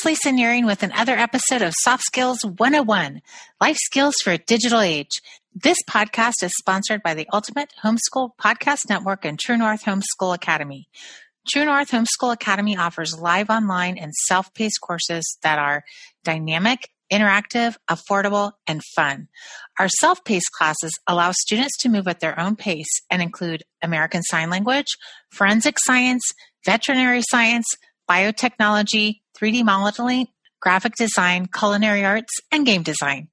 Is Lisa Nehring with another episode of Soft Skills 101 Life Skills for a Digital Age. This podcast is sponsored by the Ultimate Homeschool Podcast Network and True North Homeschool Academy. True North Homeschool Academy offers live online and self paced courses that are dynamic, interactive, affordable, and fun. Our self paced classes allow students to move at their own pace and include American Sign Language, forensic science, veterinary science, biotechnology, 3D modeling, graphic design, culinary arts, and game design.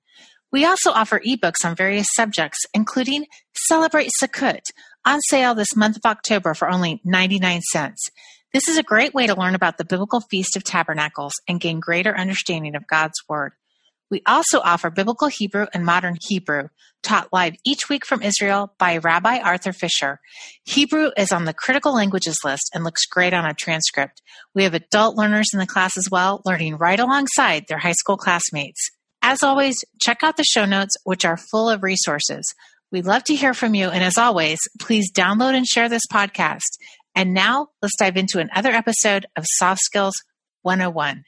We also offer ebooks on various subjects, including Celebrate Sukkot, on sale this month of October for only 99 cents. This is a great way to learn about the biblical Feast of Tabernacles and gain greater understanding of God's Word. We also offer Biblical Hebrew and Modern Hebrew, taught live each week from Israel by Rabbi Arthur Fisher. Hebrew is on the critical languages list and looks great on a transcript. We have adult learners in the class as well, learning right alongside their high school classmates. As always, check out the show notes, which are full of resources. We'd love to hear from you, and as always, please download and share this podcast. And now let's dive into another episode of Soft Skills 101.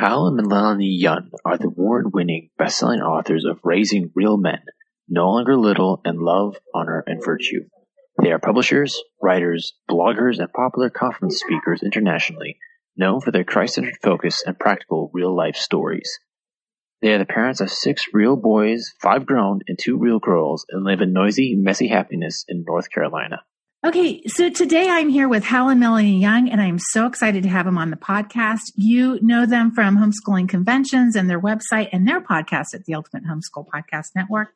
Hal and Melanie Young are the award-winning best-selling authors of Raising Real Men, No Longer Little, and Love, Honor, and Virtue. They are publishers, writers, bloggers, and popular conference speakers internationally, known for their Christ-centered focus and practical real-life stories. They are the parents of six real boys, five grown, and two real girls, and live in noisy, messy happiness in North Carolina. Okay, so today I'm here with Hal and Melanie Young, and I'm so excited to have them on the podcast. You know them from homeschooling conventions and their website and their podcast at the Ultimate Homeschool Podcast Network.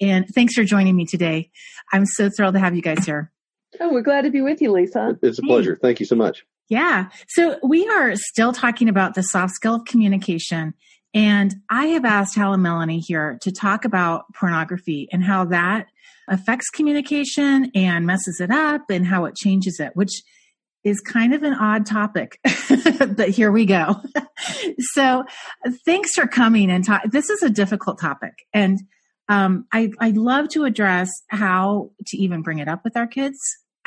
And thanks for joining me today. I'm so thrilled to have you guys here. Oh, we're glad to be with you, Lisa. It's a pleasure. Hey. Thank you so much. Yeah. So we are still talking about the soft skill of communication. And I have asked Hal and Melanie here to talk about pornography and how that affects communication and messes it up and how it changes it, which is kind of an odd topic, but here we go. so thanks for coming and talk. This is a difficult topic. And um, I, I'd love to address how to even bring it up with our kids.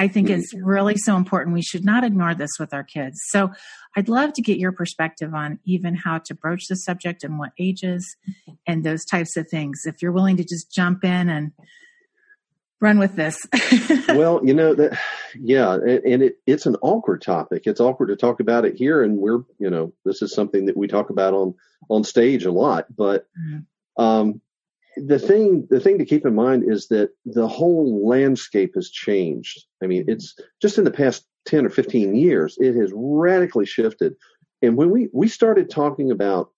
I think mm-hmm. it's really so important. We should not ignore this with our kids. So I'd love to get your perspective on even how to broach the subject and what ages and those types of things. If you're willing to just jump in and run with this? well, you know that, yeah, and, and, it, it's an awkward topic. It's awkward to talk about it here, and we're, you know, this is something that we talk about on on stage a lot. But mm-hmm. um, the thing, the thing to keep in mind is that the whole landscape has changed. I mean, it's just in the past ten or fifteen years, it has radically shifted. And when we we started talking about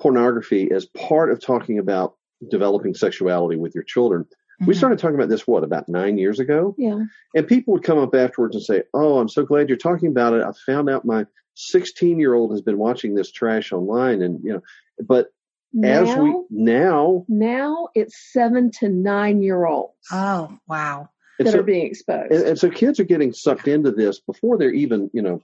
pornography as part of talking about developing sexuality with your children Mm-hmm. We started talking about this, what, about nine years ago? Yeah. And people would come up afterwards and say, Oh, I'm so glad you're talking about it. I found out my 16 year old has been watching this trash online. And, you know, but now, as we now, now it's seven to nine year olds. Oh, wow. That so, are being exposed. And, and so kids are getting sucked into this before they're even, you know,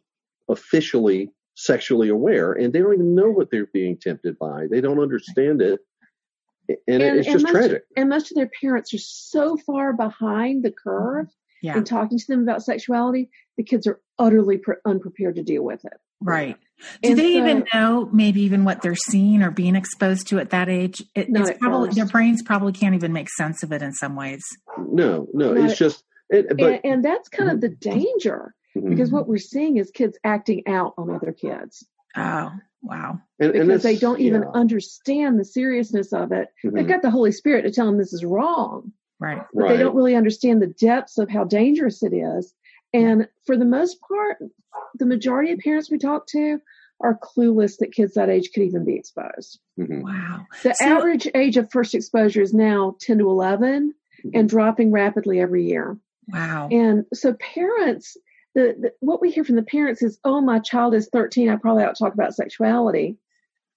officially sexually aware and they don't even know what they're being tempted by. They don't understand it and, and it's just and tragic. and most of their parents are so far behind the curve yeah. in talking to them about sexuality, the kids are utterly pre- unprepared to deal with it. Right. Do and they so, even know maybe even what they're seeing or being exposed to at that age? It, it's probably first. their brains probably can't even make sense of it in some ways. No, no, not it's just. It, but, and, and, that's kind of the danger mm-hmm. because what we're seeing is kids acting out on other kids. Oh, Wow. And, because and they don't even yeah. understand the seriousness of it. Mm-hmm. They've got the Holy Spirit to tell them this is wrong. Right. But right. they don't really understand the depths of how dangerous it is. And for the most part, the majority of parents we talk to are clueless that kids that age could even be exposed. Mm-hmm. Wow. The so, average age of first exposure is now 10 to 11 mm-hmm. and dropping rapidly every year. Wow. And so parents the, the, what we hear from the parents is, "Oh, my child is 13. I probably ought to talk about sexuality."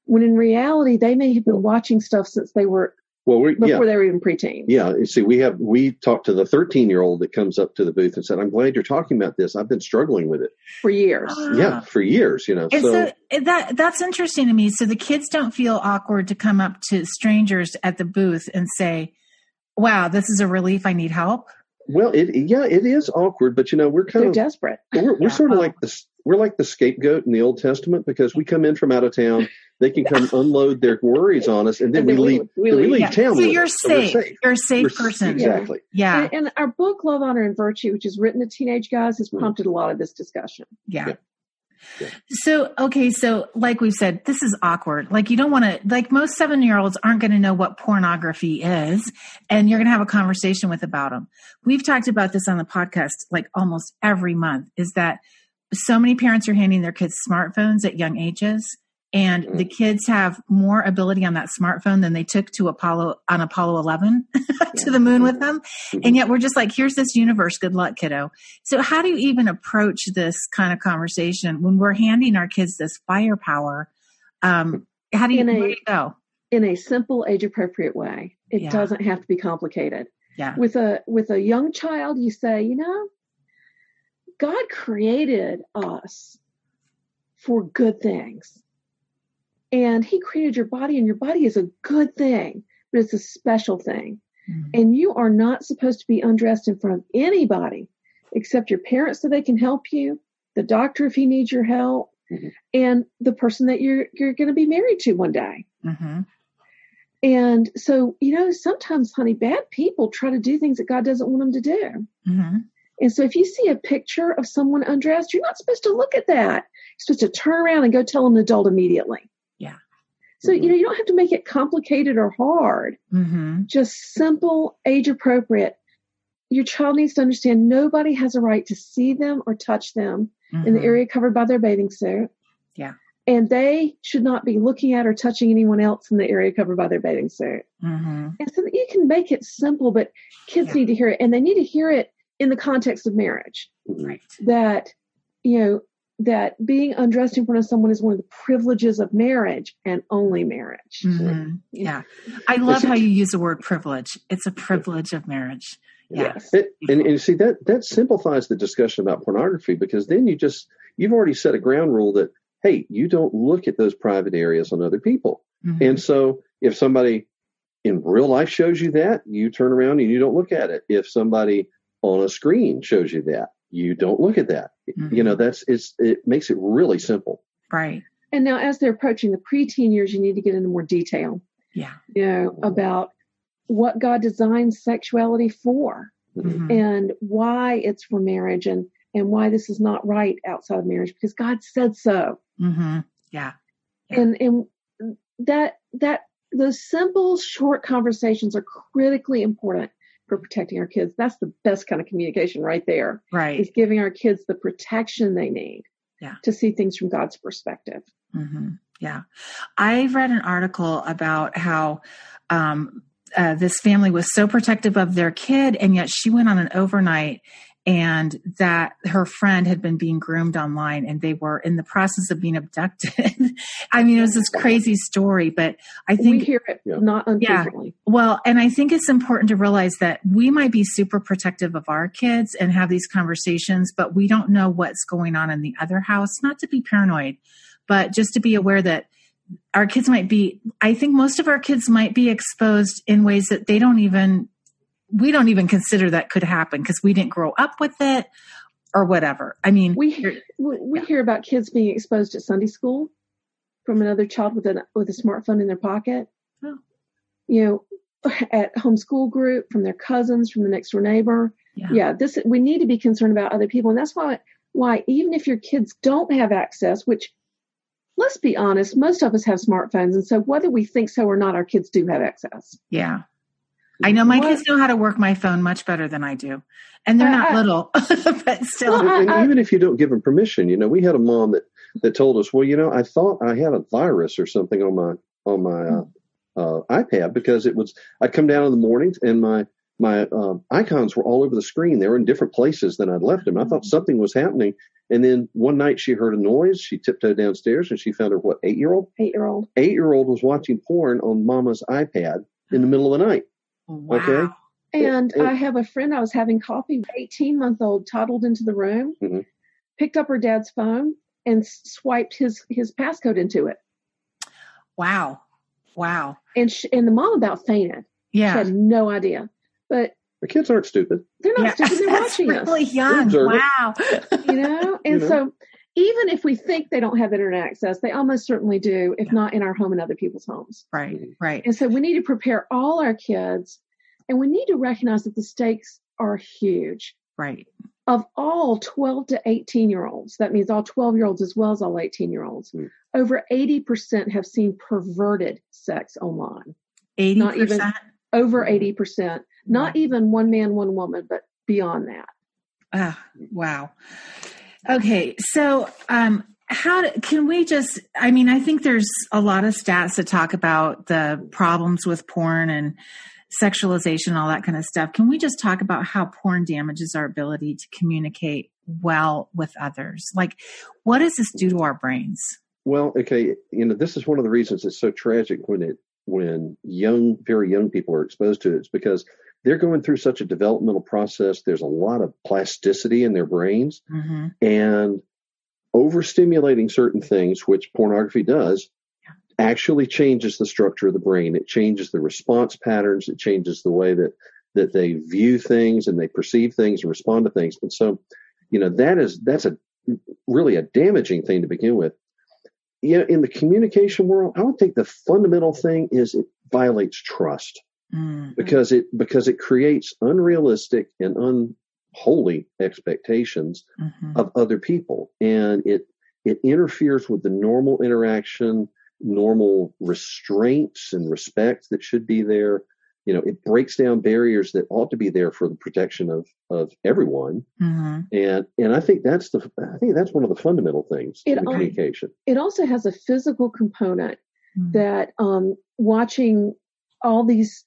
When in reality, they may have been watching stuff since they were well before yeah. they were even preteen. Yeah, you see, we have we talked to the 13 year old that comes up to the booth and said, "I'm glad you're talking about this. I've been struggling with it for years." Ah. Yeah, for years. You know, so, so that that's interesting to me. So the kids don't feel awkward to come up to strangers at the booth and say, "Wow, this is a relief. I need help." Well, it yeah, it is awkward, but you know we're kind They're of desperate. We're, we're Yeah. sort of like the we're like the scapegoat in the Old Testament because we come in from out of town, they can come unload their worries on us, and then And we then we- leave. we then we leave. leave Yeah. town. So you're it. we're safe. You're a safe We're- person. Exactly. Yeah. And, and our book, Love, Honor, and Virtue, which is written to teenage guys, has Mhm. prompted a lot of this discussion. Yeah. So, okay, so like we've said, this is awkward. Like, you don't want to, like, most seven year olds aren't going to know what pornography is, and you're going to have a conversation with about them. We've talked about this on the podcast like almost every month is that so many parents are handing their kids smartphones at young ages, and the kids have more ability on that smartphone than they took to Apollo on Apollo 11 to the moon with them. Mhm. And yet we're just like, here's this universe. Good luck, kiddo. So how do you even approach this kind of conversation when we're handing our kids this firepower? Um, how do you, In a- do you go? in a simple age appropriate way. It Yeah. doesn't have to be complicated. Yeah. With a with a young child, you say, you know, God created us for good things. And he created your body and your body is a good thing, but it's a special thing. Mhm. And you are not supposed to be undressed in front of anybody except your parents so they can help you, the doctor if he needs your help, Mhm. and the person that you're you're going to be married to one day. Mhm. And so, you know, sometimes, honey, bad people try to do things that God doesn't want them to do. Mhm. And so, if you see a picture of someone undressed, you're not supposed to look at that. You're supposed to turn around and go tell an adult immediately. So, you know, you don't have to make it complicated or hard, Mhm. just simple, age appropriate. Your child needs to understand nobody has a right to see them or touch them in the Mhm. area covered by their bathing suit. Yeah. And they should not be looking at or touching anyone else in the area covered by their bathing suit. Mhm. And so that you can make it simple, but kids Yeah. need to hear it, and they need to hear it in the context of marriage. Right. That you know that being undressed in front of someone is one of the privileges of marriage and only marriage. Mhm. Yeah. I love how you use the word privilege. It's a privilege of marriage. Yeah. Yes. It, and, and see that that simplifies the discussion about pornography because then you just you've already set a ground rule that hey you don't look at those private areas on other people Mhm. and so if somebody in real life shows you that you turn around and you don't look at it if somebody on a screen shows you that you don't look at that Mhm. you know that's it's it makes it really simple Right. And now, as they're approaching the preteen years, you need to get into more detail. Yeah. You know about what God designed sexuality for, Mhm. and why it's for marriage, and and why this is not right outside of marriage because God said so. Mhm. Yeah. Yeah. and and that that those simple short conversations are critically important for protecting our kids that's the best kind of communication right there Right. is giving our kids the protection they need Yeah. to see things from god's perspective hmm Yeah. I've read an article about how um, uh, this family was so protective of their kid, and yet she went on an overnight, and that her friend had been being groomed online, and they were in the process of being abducted. I mean, it was this crazy story, but I think we hear it Yeah. not unfrequently well, and I think it's important to realize that we might be super protective of our kids and have these conversations, but we don't know what's going on in the other house. Not to be paranoid, but just to be aware that our kids might be, I think most of our kids might be exposed in ways that they don't even, we don't even consider that could happen because we didn't grow up with it or whatever. I mean, we we, we Yeah. hear about kids being exposed at sunday school from another child with a with a smartphone in their pocket Oh. you know at homeschool group from their cousins from the next door neighbor yeah. yeah this we need to be concerned about other people and that's why why even if your kids don't have access which let's be honest most of us have smartphones and so whether we think so or not our kids do have access Yeah. I know my What- kids know how to work my phone much better than I do. And they're not I- little, but still. Well, and even if you don't give them permission, you know, we had a mom that that told us, well, you know, I thought I had a virus or something on my on my uh, uh, iPad because it was I'd come down in the mornings and my my um, icons were all over the screen. They were in different places than I'd left them. I thought something was happening, and then one night she heard a noise. She tiptoed downstairs and she found her what eight year old eight year old eight year old was watching porn on Mama's iPad in the middle of the night. Wow. Okay. And It- I have a friend I was having coffee, with. 18 month old, toddled into the room, Mhm. picked up her dad's phone, and swiped his his passcode into it. Wow. Wow. And she, and the mom about fainted. Yeah. She Yeah. had no idea. But The kids aren't stupid. They're not yeah, stupid. They're watching really us. young. Wow. you know, and you know? so even if we think they don't have internet access, they almost certainly do, if yeah. not in our home and other people's homes. Right, right. And so we need to prepare all our kids and we need to recognize that the stakes are huge. Right. Of all 12 to 18 year olds, that means all 12 year olds as well as all 18 year olds, mm. over 80% have seen perverted sex online. 80%? Not even over 80%. Not even one man, one woman, but beyond that. Ah, wow. Okay, so um, how can we just? I mean, I think there's a lot of stats that talk about the problems with porn and sexualization, all that kind of stuff. Can we just talk about how porn damages our ability to communicate well with others? Like, what does this do to our brains? Well, okay, you know, this is one of the reasons it's so tragic when it when young, very young people are exposed to it. It's because they're going through such a developmental process. There's a lot of plasticity in their brains mm-hmm. and overstimulating certain things, which pornography does, actually changes the structure of the brain. It changes the response patterns. It changes the way that, that they view things and they perceive things and respond to things. And so, you know, that is, that's a really a damaging thing to begin with. You know, in the communication world, I would think the fundamental thing is it violates trust mm-hmm. because it because it creates unrealistic and unholy expectations mm-hmm. of other people and it it interferes with the normal interaction normal restraints and respect that should be there you know it breaks down barriers that ought to be there for the protection of of everyone mm-hmm. and and i think that's the i think that's one of the fundamental things it in communication it also has a physical component mm-hmm. that um watching all these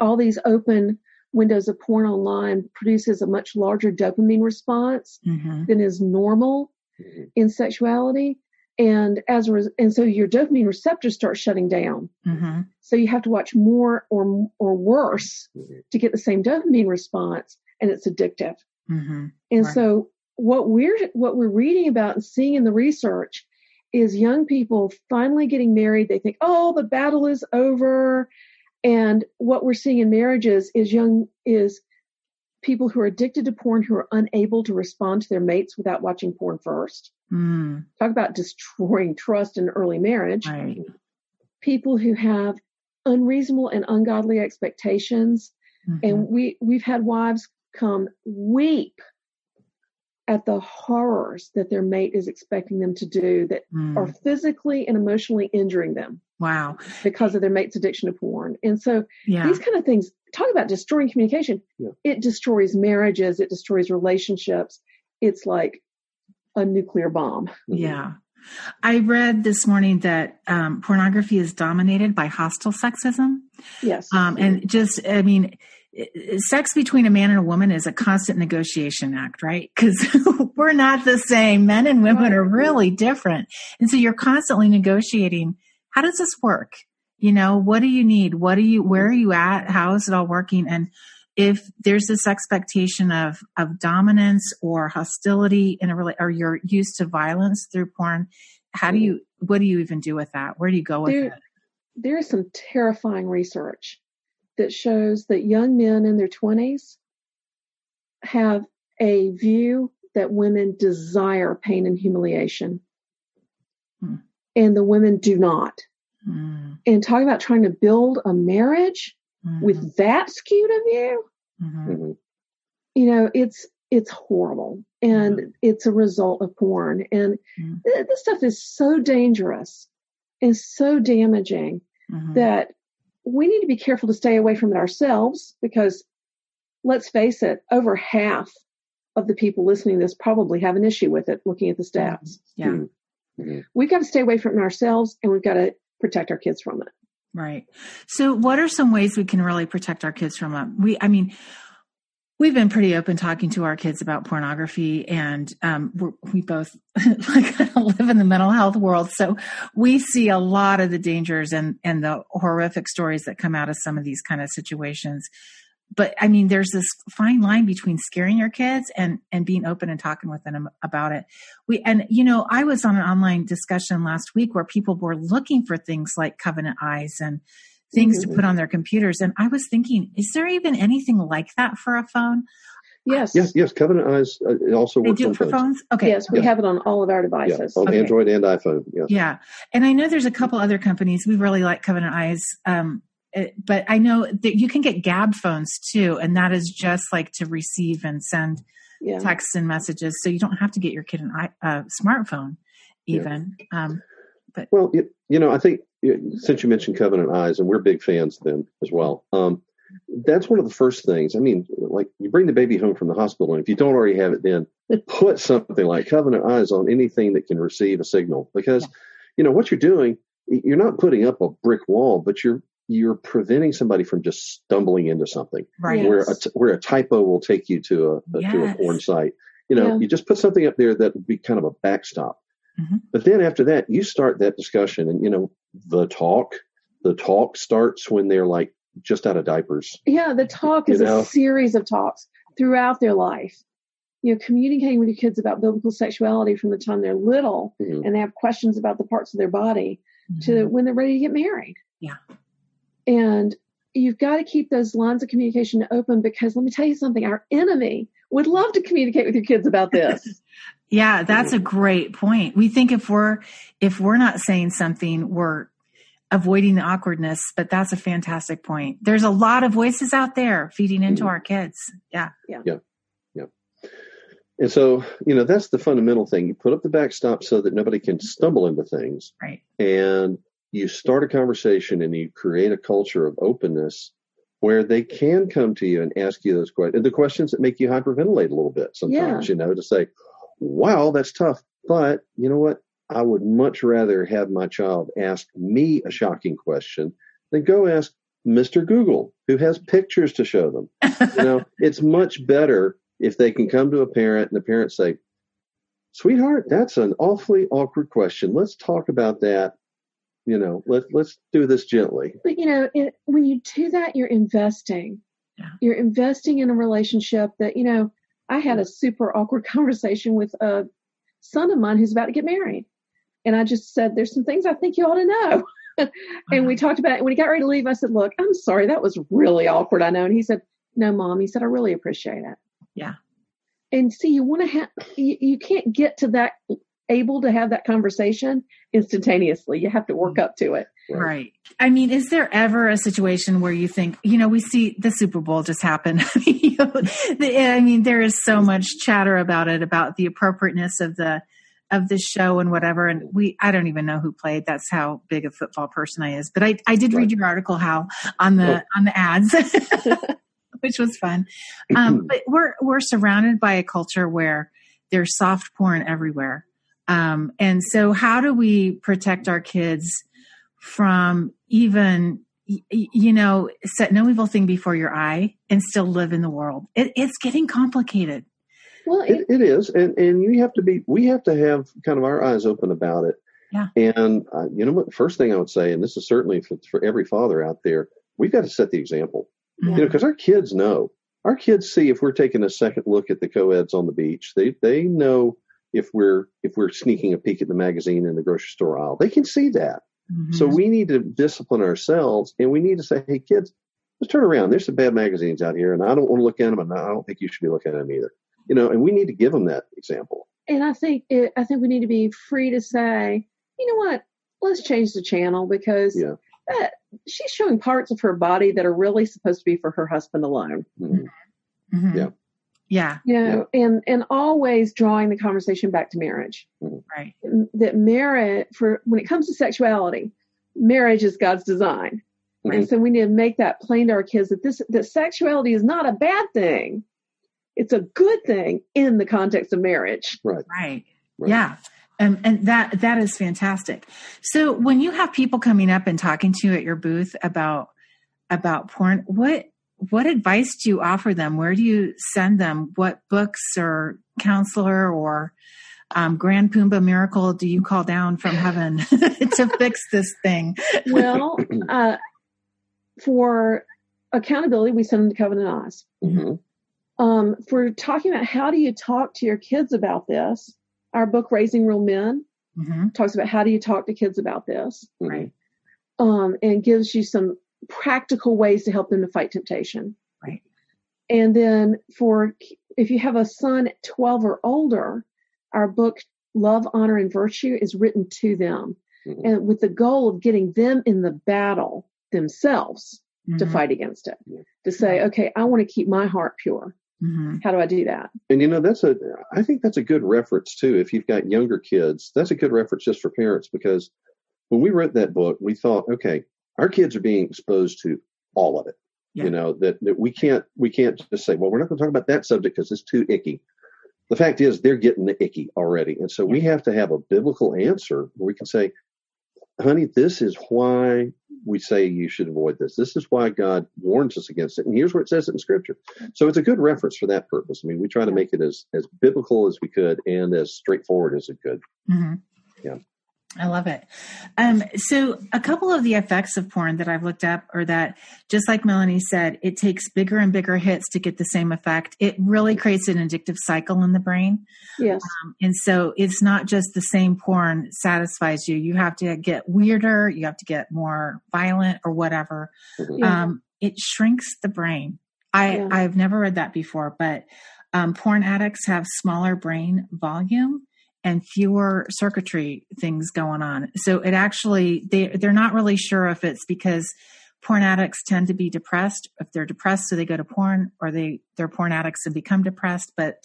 all these open windows of porn online produces a much larger dopamine response mm-hmm. than is normal in sexuality and as a and so your dopamine receptors start shutting down mm-hmm. so you have to watch more or or worse to get the same dopamine response and it's addictive mm-hmm. and right. so what we're what we're reading about and seeing in the research is young people finally getting married they think oh the battle is over and what we're seeing in marriages is young is people who are addicted to porn who are unable to respond to their mates without watching porn first. Mm. Talk about destroying trust in early marriage. Right. People who have unreasonable and ungodly expectations. Mm-hmm. And we we've had wives come weep at the horrors that their mate is expecting them to do that mm. are physically and emotionally injuring them. Wow. Because of their mate's addiction to porn. And so yeah. these kind of things, talk about destroying communication. Yeah. It destroys marriages, it destroys relationships. It's like a nuclear bomb. Yeah. I read this morning that um, pornography is dominated by hostile sexism. Yes. Um, and just, I mean, sex between a man and a woman is a constant negotiation act, right? Because we're not the same. Men and women are really different. And so you're constantly negotiating how does this work? You know, what do you need? What do you, where are you at? How is it all working? And if there's this expectation of, of dominance or hostility in a really, or you're used to violence through porn, how do you, what do you even do with that? Where do you go with there, it? There is some terrifying research that shows that young men in their 20s have a view that women desire pain and humiliation. And the women do not. Mm. And talk about trying to build a marriage mm-hmm. with that skewed of view. Mm-hmm. mm-hmm. You know, it's it's horrible, and mm-hmm. it's a result of porn. And mm-hmm. th- this stuff is so dangerous and so damaging mm-hmm. that we need to be careful to stay away from it ourselves. Because let's face it, over half of the people listening to this probably have an issue with it. Looking at the stats, yeah. Mm-hmm. We've got to stay away from it ourselves and we've got to protect our kids from it. Right. So what are some ways we can really protect our kids from it? We, I mean, we've been pretty open talking to our kids about pornography and um, we both like live in the mental health world so we see a lot of the dangers and and the horrific stories that come out of some of these kind of situations but I mean, there's this fine line between scaring your kids and and being open and talking with them about it. We and you know, I was on an online discussion last week where people were looking for things like covenant eyes and things mm-hmm. to put on their computers. And I was thinking, is there even anything like that for a phone? Yes. Yes. Yes. Covenant Eyes uh, also they works do on for phones. phones. Okay. Yes, we yeah. have it on all of our devices. Yeah, on okay. Android and iPhone. Yeah. Yeah, and I know there's a couple other companies we really like Covenant Eyes. Um, it, but I know that you can get Gabb phones too, and that is just like to receive and send yeah. texts and messages. So you don't have to get your kid an uh, smartphone, even. Um, but well, you, you know, I think since you mentioned Covenant Eyes, and we're big fans of them as well. Um, that's one of the first things. I mean, like you bring the baby home from the hospital, and if you don't already have it, then put something like Covenant Eyes on anything that can receive a signal, because yeah. you know what you're doing. You're not putting up a brick wall, but you're you're preventing somebody from just stumbling into something right. where a, where a typo will take you to a, a yes. to a porn site. You know, yeah. you just put something up there that would be kind of a backstop. Mm-hmm. But then after that, you start that discussion, and you know, the talk, the talk starts when they're like just out of diapers. Yeah, the talk is know? a series of talks throughout their life. You know, communicating with your kids about biblical sexuality from the time they're little mm-hmm. and they have questions about the parts of their body mm-hmm. to when they're ready to get married. Yeah. And you've got to keep those lines of communication open because let me tell you something, our enemy would love to communicate with your kids about this. yeah, that's a great point. We think if we're if we're not saying something, we're avoiding the awkwardness, but that's a fantastic point. There's a lot of voices out there feeding into mm-hmm. our kids. Yeah. Yeah. Yeah. Yeah. And so, you know, that's the fundamental thing. You put up the backstop so that nobody can stumble into things. Right. And you start a conversation and you create a culture of openness where they can come to you and ask you those questions. The questions that make you hyperventilate a little bit sometimes, yeah. you know, to say, wow, that's tough. But you know what? I would much rather have my child ask me a shocking question than go ask Mr. Google, who has pictures to show them. you know, it's much better if they can come to a parent and the parent say, Sweetheart, that's an awfully awkward question. Let's talk about that. You know, let, let's do this gently. But, you know, it, when you do that, you're investing. Yeah. You're investing in a relationship that, you know, I had a super awkward conversation with a son of mine who's about to get married. And I just said, there's some things I think you ought to know. and uh-huh. we talked about it. When he got ready to leave, I said, look, I'm sorry. That was really awkward. I know. And he said, no, mom. He said, I really appreciate it. Yeah. And see, you want to have, you, you can't get to that, able to have that conversation instantaneously. You have to work up to it. Right. I mean, is there ever a situation where you think, you know, we see the Super Bowl just happen? I mean, there is so much chatter about it, about the appropriateness of the of the show and whatever. And we, I don't even know who played. That's how big a football person I is. But I, I did read your article, how on the, on the ads, which was fun. Um, but we're, we're surrounded by a culture where there's soft porn everywhere. Um, and so how do we protect our kids from even, you know, set no evil thing before your eye and still live in the world? It, it's getting complicated. Well, it, it is, and and you have to be. We have to have kind of our eyes open about it. Yeah. And uh, you know what? First thing I would say, and this is certainly for, for every father out there, we've got to set the example. Yeah. You know, because our kids know. Our kids see if we're taking a second look at the co-eds on the beach. They they know if we're if we're sneaking a peek at the magazine in the grocery store aisle. They can see that. Mm-hmm. So we need to discipline ourselves, and we need to say, "Hey, kids, let's turn around. There's some bad magazines out here, and I don't want to look at them, and I don't think you should be looking at them either." you know, and we need to give them that example. And I think it, I think we need to be free to say, you know what, let's change the channel because yeah. that, she's showing parts of her body that are really supposed to be for her husband alone. Mm-hmm. Mm-hmm. Yeah. Yeah. You know, and and always drawing the conversation back to marriage. Right. That marriage for when it comes to sexuality, marriage is God's design. Right. And so we need to make that plain to our kids that this that sexuality is not a bad thing it's a good thing in the context of marriage. Right. Right. right. Yeah. Um, and that that is fantastic. So when you have people coming up and talking to you at your booth about about porn, what what advice do you offer them? Where do you send them? What books or counselor or um, Grand Pumbaa miracle do you call down from heaven to fix this thing? well, uh, for accountability, we send them to Covenant Eyes. Mm-hmm. Um, for talking about how do you talk to your kids about this, our book Raising Real Men mm-hmm. talks about how do you talk to kids about this, right? Um, and gives you some practical ways to help them to fight temptation. Right. And then for if you have a son 12 or older, our book Love, Honor, and Virtue is written to them, mm-hmm. and with the goal of getting them in the battle themselves mm-hmm. to fight against it. To say, okay, I want to keep my heart pure. Mm-hmm. How do I do that? And you know, that's a, I think that's a good reference too. If you've got younger kids, that's a good reference just for parents because when we wrote that book, we thought, okay, our kids are being exposed to all of it. Yeah. You know, that, that we can't, we can't just say, well, we're not going to talk about that subject because it's too icky. The fact is they're getting the icky already. And so yeah. we have to have a biblical answer where we can say, honey, this is why we say you should avoid this. This is why God warns us against it. And here's where it says it in scripture. So it's a good reference for that purpose. I mean, we try to make it as, as biblical as we could and as straightforward as it could. Mm-hmm. Yeah. I love it. Um, so, a couple of the effects of porn that I've looked up are that, just like Melanie said, it takes bigger and bigger hits to get the same effect. It really creates an addictive cycle in the brain. Yes. Um, and so, it's not just the same porn satisfies you. You have to get weirder, you have to get more violent or whatever. Yeah. Um, it shrinks the brain. I, yeah. I've never read that before, but um, porn addicts have smaller brain volume and fewer circuitry things going on. So it actually they they're not really sure if it's because porn addicts tend to be depressed. If they're depressed, so they go to porn, or they they're porn addicts and become depressed. But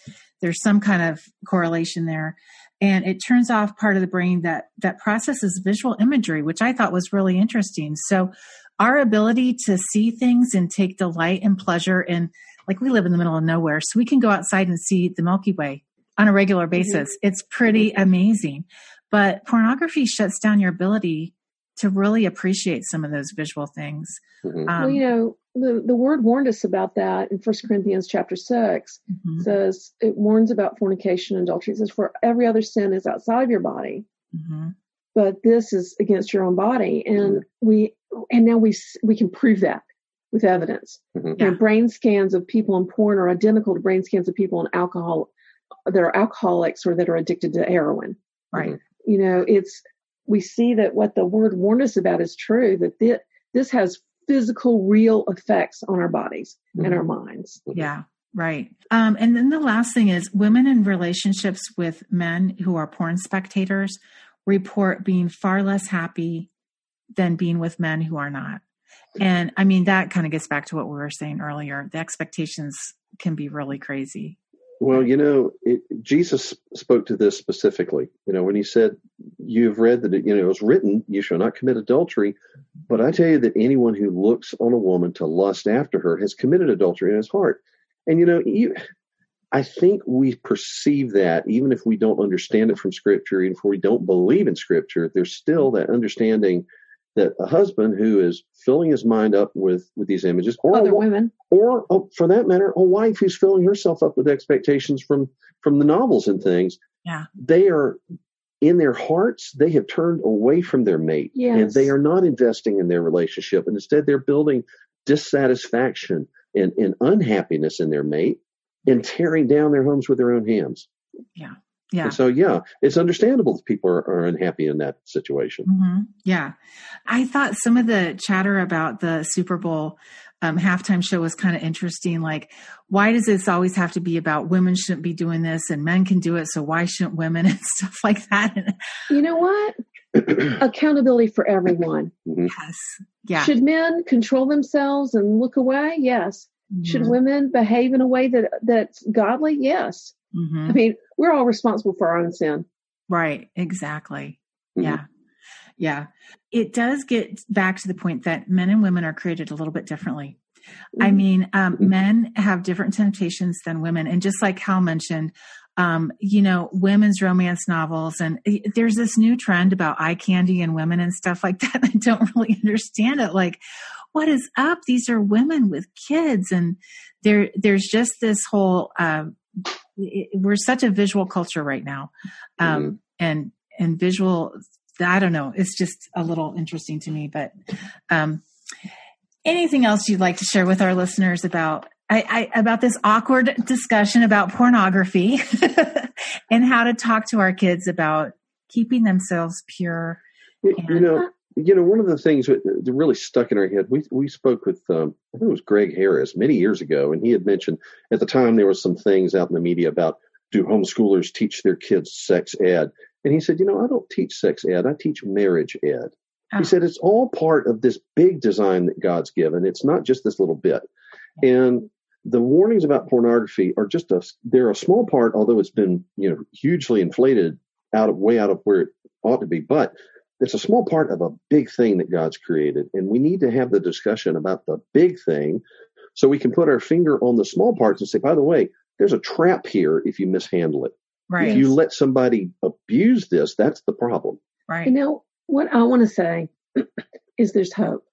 there's some kind of correlation there, and it turns off part of the brain that that processes visual imagery, which I thought was really interesting. So our ability to see things and take delight and pleasure in like we live in the middle of nowhere so we can go outside and see the milky way on a regular mm-hmm. basis. Mm-hmm. It's pretty amazing. But pornography shuts down your ability to really appreciate some of those visual things. Mm-hmm. Um, well, you know, the, the word warned us about that in First Corinthians chapter 6 mm-hmm. says it warns about fornication and adultery. It says, For every other sin is outside of your body, mm-hmm. but this is against your own body. And mm-hmm. we and now we we can prove that with evidence. Mm-hmm. Yeah. brain scans of people in porn are identical to brain scans of people in alcohol that are alcoholics or that are addicted to heroin. Right. You know, it's we see that what the word warned us about is true. That this, this has physical, real effects on our bodies mm-hmm. and our minds. Yeah. Right. Um, and then the last thing is women in relationships with men who are porn spectators report being far less happy than being with men who are not. And I mean, that kind of gets back to what we were saying earlier. The expectations can be really crazy. Well, you know, it, Jesus spoke to this specifically. You know, when he said, "You've read that it, you know it was written, you shall not commit adultery," but I tell you that anyone who looks on a woman to lust after her has committed adultery in his heart. And you know, you, I think we perceive that even if we don't understand it from Scripture, even if we don't believe in Scripture, there's still that understanding that a husband who is filling his mind up with with these images, or other a, women, or oh, for that matter, a wife who's filling herself up with expectations from from the novels and things, yeah, they are in their hearts they have turned away from their mate, yes. and they are not investing in their relationship, and instead they're building dissatisfaction and, and unhappiness in their mate, and tearing down their homes with their own hands. Yeah. Yeah. And so, yeah, it's understandable that people are, are unhappy in that situation. Mm-hmm. Yeah. I thought some of the chatter about the Super Bowl um, halftime show was kind of interesting. Like, why does this always have to be about women shouldn't be doing this and men can do it? So why shouldn't women and stuff like that? you know what? Accountability for everyone. Mm-hmm. Yes. Yeah. Should men control themselves and look away? Yes. Mm-hmm. Should women behave in a way that that's godly? Yes. Mm-hmm. I mean, we're all responsible for our own sin. Right. Exactly. Mm-hmm. Yeah. Yeah. It does get back to the point that men and women are created a little bit differently. Mm-hmm. I mean, um, mm-hmm. men have different temptations than women. And just like Hal mentioned, um, you know, women's romance novels, and there's this new trend about eye candy and women and stuff like that. I don't really understand it. Like, what is up? These are women with kids, and there, there's just this whole uh, we're such a visual culture right now um, mm-hmm. and and visual i don't know it's just a little interesting to me but um, anything else you'd like to share with our listeners about I, I, about this awkward discussion about pornography and how to talk to our kids about keeping themselves pure and, you know you know, one of the things that really stuck in our head, we we spoke with um, I think it was Greg Harris many years ago, and he had mentioned at the time there was some things out in the media about do homeschoolers teach their kids sex ed, and he said, you know, I don't teach sex ed, I teach marriage ed. Oh. He said it's all part of this big design that God's given. It's not just this little bit, and the warnings about pornography are just a they're a small part, although it's been you know hugely inflated out of way out of where it ought to be, but it's a small part of a big thing that God's created. And we need to have the discussion about the big thing so we can put our finger on the small parts and say, by the way, there's a trap here if you mishandle it. Right. If you let somebody abuse this, that's the problem. Right. You know, what I want to say is there's hope.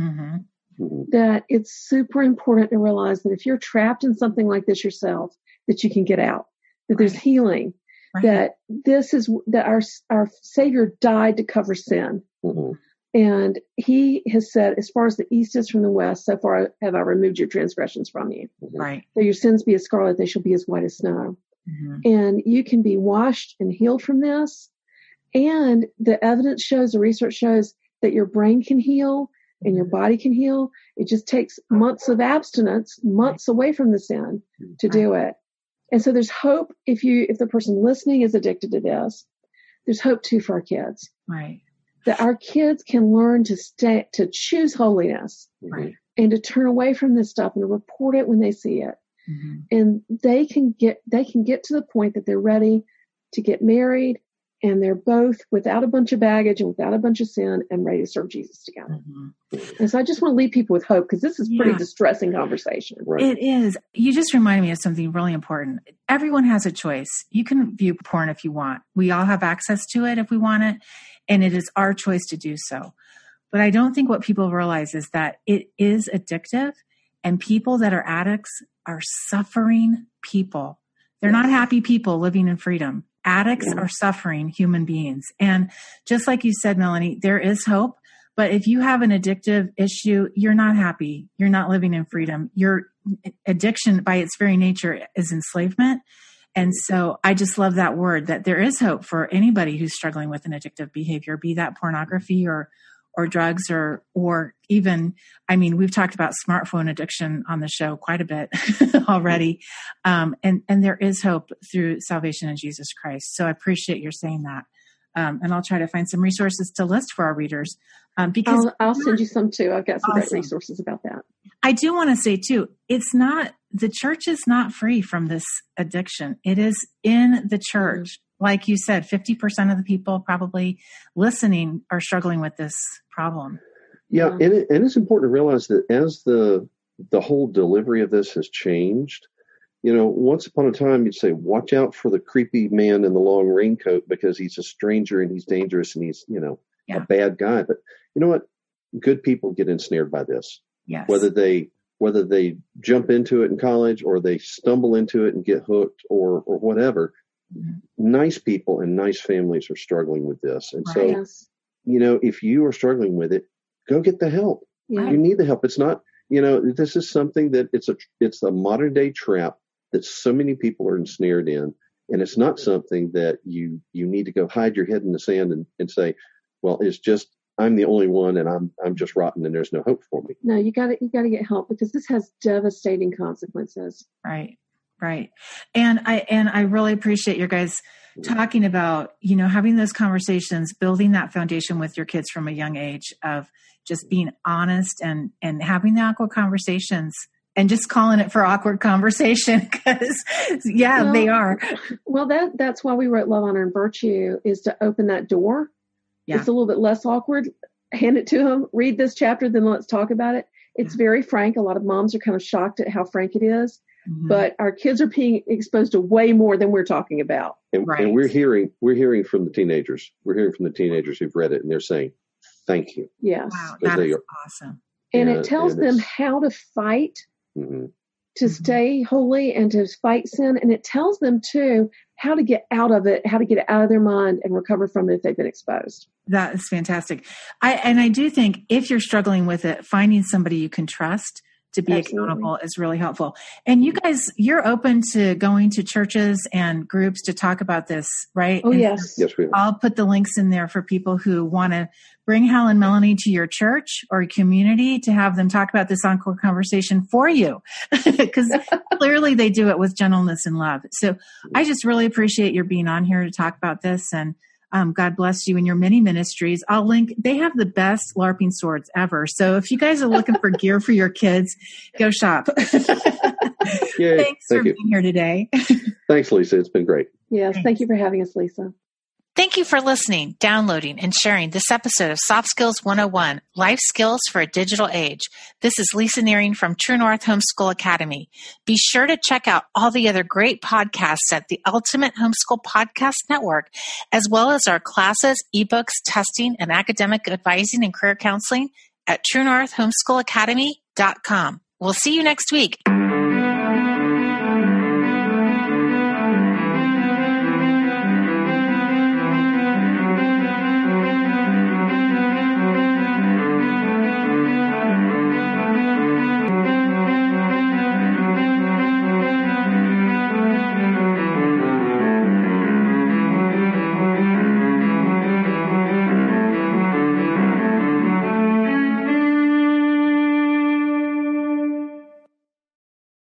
Mm-hmm. Mm-hmm. That it's super important to realize that if you're trapped in something like this yourself, that you can get out, that right. there's healing, right. that this is that our our Savior died to cover sin. Mm-hmm. And he has said, as far as the east is from the west, so far have I removed your transgressions from you. Mm-hmm. Right. Though your sins be as scarlet, they shall be as white as snow. Mm-hmm. And you can be washed and healed from this. And the evidence shows, the research shows that your brain can heal and your mm-hmm. body can heal. It just takes months of abstinence, months right. away from the sin to right. do it. And so there's hope if you if the person listening is addicted to this, there's hope too for our kids. Right. That our kids can learn to stay to choose holiness. Right. And to turn away from this stuff and to report it when they see it. Mm-hmm. And they can get they can get to the point that they're ready to get married and they're both without a bunch of baggage and without a bunch of sin and ready to serve Jesus together. Mm-hmm. And so I just want to leave people with hope because this is pretty yeah. distressing conversation. Right? It is. You just reminded me of something really important. Everyone has a choice. You can view porn if you want. We all have access to it if we want it, and it is our choice to do so. But I don't think what people realize is that it is addictive, and people that are addicts are suffering people. They're not happy people living in freedom Addicts yeah. are suffering human beings. And just like you said, Melanie, there is hope. But if you have an addictive issue, you're not happy. You're not living in freedom. Your addiction, by its very nature, is enslavement. And so I just love that word that there is hope for anybody who's struggling with an addictive behavior, be that mm-hmm. pornography or or drugs or or even i mean we've talked about smartphone addiction on the show quite a bit already. Um, and and there is hope through salvation in jesus christ. So i appreciate your saying that. Um, and i'll try to find some resources to list for our readers um, because I'll, I'll, send you some too. I've got some awesome. great resources about that. I do want to say too it's not the church is not free from this addiction. It is in the church. mm-hmm like you said, 50% of the people probably listening are struggling with this problem. Yeah, mm-hmm. and, it, and it's important to realize that as the the whole delivery of this has changed, you know, once upon a time you'd say, watch out for the creepy man in the long raincoat because he's a stranger and he's dangerous and he's, you know, yeah. a bad guy. But you know what? Good people get ensnared by this. Yes. Whether they whether they jump into it in college or they stumble into it and get hooked or or whatever, nice people and nice families are struggling with this. And right. so, you know, if you are struggling with it, go get the help. Yeah. You need the help. It's not, you know, this is something that it's a, it's a modern day trap that so many people are ensnared in. And it's not something that you, you need to go hide your head in the sand and, and say, well, it's just, I'm the only one and I'm, I'm just rotten and there's no hope for me. No, you gotta, you gotta get help because this has devastating consequences. Right. Right. And I and I really appreciate your guys talking about, you know, having those conversations, building that foundation with your kids from a young age of just being honest and and having the awkward conversations and just calling it for awkward conversation because yeah, well, they are. Well, that that's why we wrote Love Honor and Virtue is to open that door. Yeah. It's a little bit less awkward. Hand it to them. Read this chapter, then let's talk about it. It's very frank. A lot of moms are kind of shocked at how frank it is. Mm-hmm. But our kids are being exposed to way more than we're talking about. And, right. and we're hearing we're hearing from the teenagers. We're hearing from the teenagers who've read it and they're saying, Thank you. Yes. Wow, that is are, awesome. And yeah, it tells and them how to fight mm-hmm. to mm-hmm. stay holy and to fight sin. And it tells them too how to get out of it, how to get it out of their mind and recover from it if they've been exposed. That is fantastic. I and I do think if you're struggling with it, finding somebody you can trust to be Absolutely. accountable is really helpful. And you guys, you're open to going to churches and groups to talk about this, right? Oh, and yes. Yes, we are. I'll put the links in there for people who want to bring Hal and Melanie to your church or community to have them talk about this encore conversation for you. Because clearly they do it with gentleness and love. So I just really appreciate your being on here to talk about this and um, God bless you in your many ministries. I'll link, they have the best LARPing swords ever. So if you guys are looking for gear for your kids, go shop. Thanks Thank for you. being here today. Thanks, Lisa. It's been great. Yes. Thank you for having us, Lisa. Thank you for listening, downloading, and sharing this episode of Soft Skills 101 Life Skills for a Digital Age. This is Lisa Nehring from True North Homeschool Academy. Be sure to check out all the other great podcasts at the Ultimate Homeschool Podcast Network, as well as our classes, ebooks, testing, and academic advising and career counseling at TrueNorthHomeschoolAcademy.com. We'll see you next week.